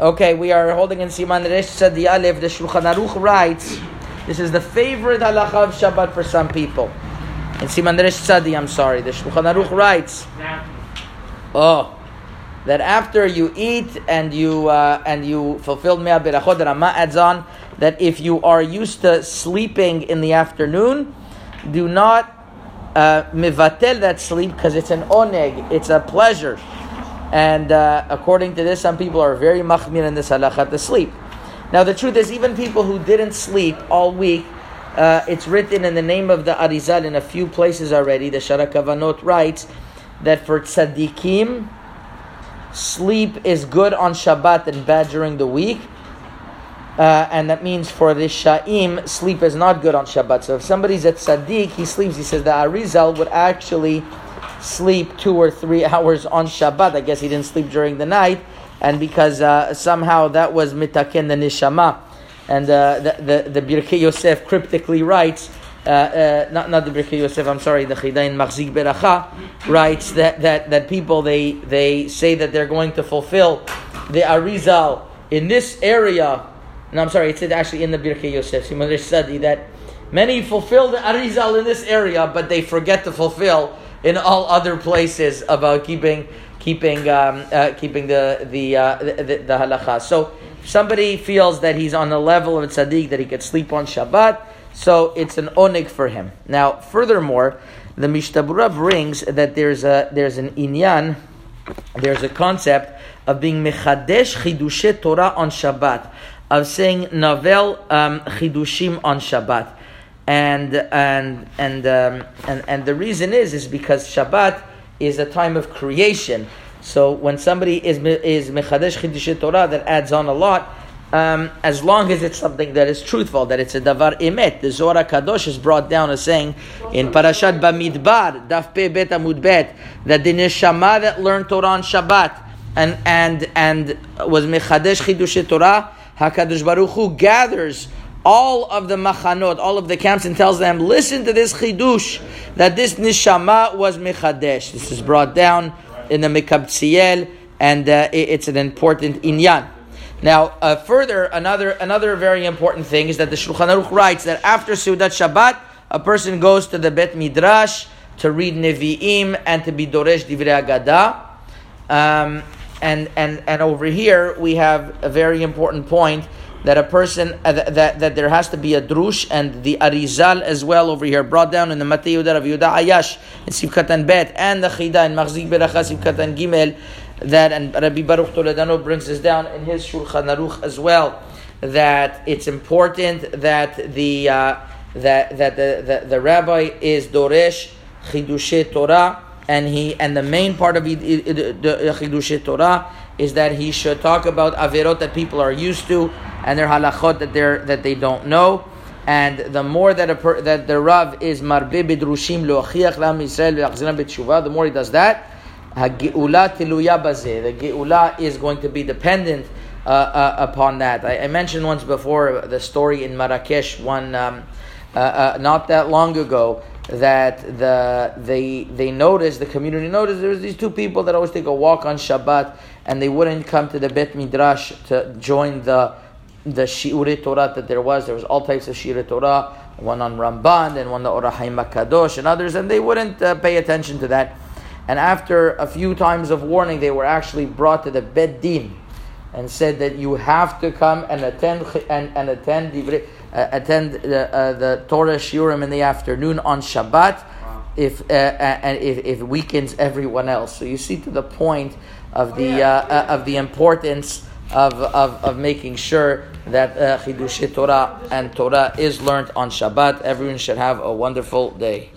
Okay, we are holding in Siman Resh Tzadi Aleph. The Shulchan Aruch writes, this is the favorite halacha of Shabbat for some people. In Siman Resh Tzadi, I'm sorry. The Shulchan Aruch writes, oh, that after you eat and you uh, and you fulfilled Mea Berachot, the Rama adds on that if you are used to sleeping in the afternoon, do not uh, mivatel that sleep because it's an oneg, it's a pleasure. And uh, according to this, some people are very machmir in this halacha to sleep. Now, the truth is, even people who didn't sleep all week, uh, it's written in the name of the Arizal in a few places already. The Shaarei Kavanot writes that for tzaddikim, sleep is good on Shabbat and bad during the week. Uh, and that means for the Sha'im, sleep is not good on Shabbat. So if somebody's at tzaddik, he sleeps, he says the Arizal would actually sleep two or three hours on Shabbat. I guess he didn't sleep during the night, and because uh, somehow that was mitaken the nishama, and uh, the the, the Birkei Yosef cryptically writes. Uh, uh, not not the Birkei Yosef. I'm sorry. The Chida in Machzik Beracha writes that, that, that people they they say that they're going to fulfill the Arizal in this area. No, I'm sorry. It's actually in the Birkei Yosef. Siman study that many fulfill the Arizal in this area, but they forget to fulfill in all other places about keeping keeping um, uh, keeping the the, uh, the, the halacha. So if somebody feels that he's on the level of a tzaddik that he could sleep on Shabbat, so it's an oneg for him. Now, furthermore, the Mishnah Berurah brings that there's a there's an inyan, there's a concept of being mechadesh chidushe Torah on Shabbat, of saying navel um, chidushim on Shabbat and and and um, and and the reason is is because Shabbat is a time of creation. So when somebody is is mechadesh chidush Torah, that adds on a lot. Um, as long as it's something that is truthful, that it's a davar emet. The Zohar Kadosh is brought down as saying in Parashat Bamidbar, Daf Pe Bet Amud Bet, that the neshama that learned Torah on Shabbat and and and was mechadesh chidush Torah, Hakadosh Baruch Hu gathers all of the machanot, all of the camps, and tells them, listen to this chidush, that this nishama was mechadesh. This is brought down in the Mekabtziel, and uh, it's an important inyan. Now, uh, further, another another very important thing is that the Shulchan Aruch writes that after Seudat Shabbat, a person goes to the Bet Midrash to read Nevi'im and to be Doresh Divrei Agada. Um, and, and, and over here, we have a very important point that a person uh, that, that there has to be a drush and the arizal as well over here brought down in the Matei of Yehuda Ayash in Sif Katan Bet and the Chida in Machzik Beracha Sif Katan Gimel that and Rabbi Baruch Toledano brings this down in his Shulchan Aruch as well that it's important that the uh, that that the, the, the rabbi is doresh chidushe Torah and he and the main part of the chidushe Torah is that he should talk about averot that people are used to and their halachot that they that they don't know. And the more that a per, that the Rav is marbe bidrushim loachiach lam Yisrael b'tshuva, the more he does that, hageula tiluya bazeh. The geula is going to be dependent uh, uh, upon that. I, I, mentioned once before the story in Marrakesh, one um, uh, uh not that long ago, that the they they noticed the community noticed there was these two people that always take a walk on Shabbat and they wouldn't come to the Bet Midrash to join the the Shi'urei Torah that there was. There was all types of Shi'urei Torah, one on Ramban and one the Or HaChaim Kadosh and others, and they wouldn't uh, pay attention to that. And after a few times of warning, they were actually brought to the Bet Din and said that you have to come and attend and, and attend the, uh, attend the, uh, the Torah Shiurim in the afternoon on Shabbat. If uh, and if, if it weakens everyone else, so you see to the point of the uh, uh, of the importance of, of, of making sure that uh, Chidush Torah and Torah is learned on Shabbat. Everyone should have a wonderful day.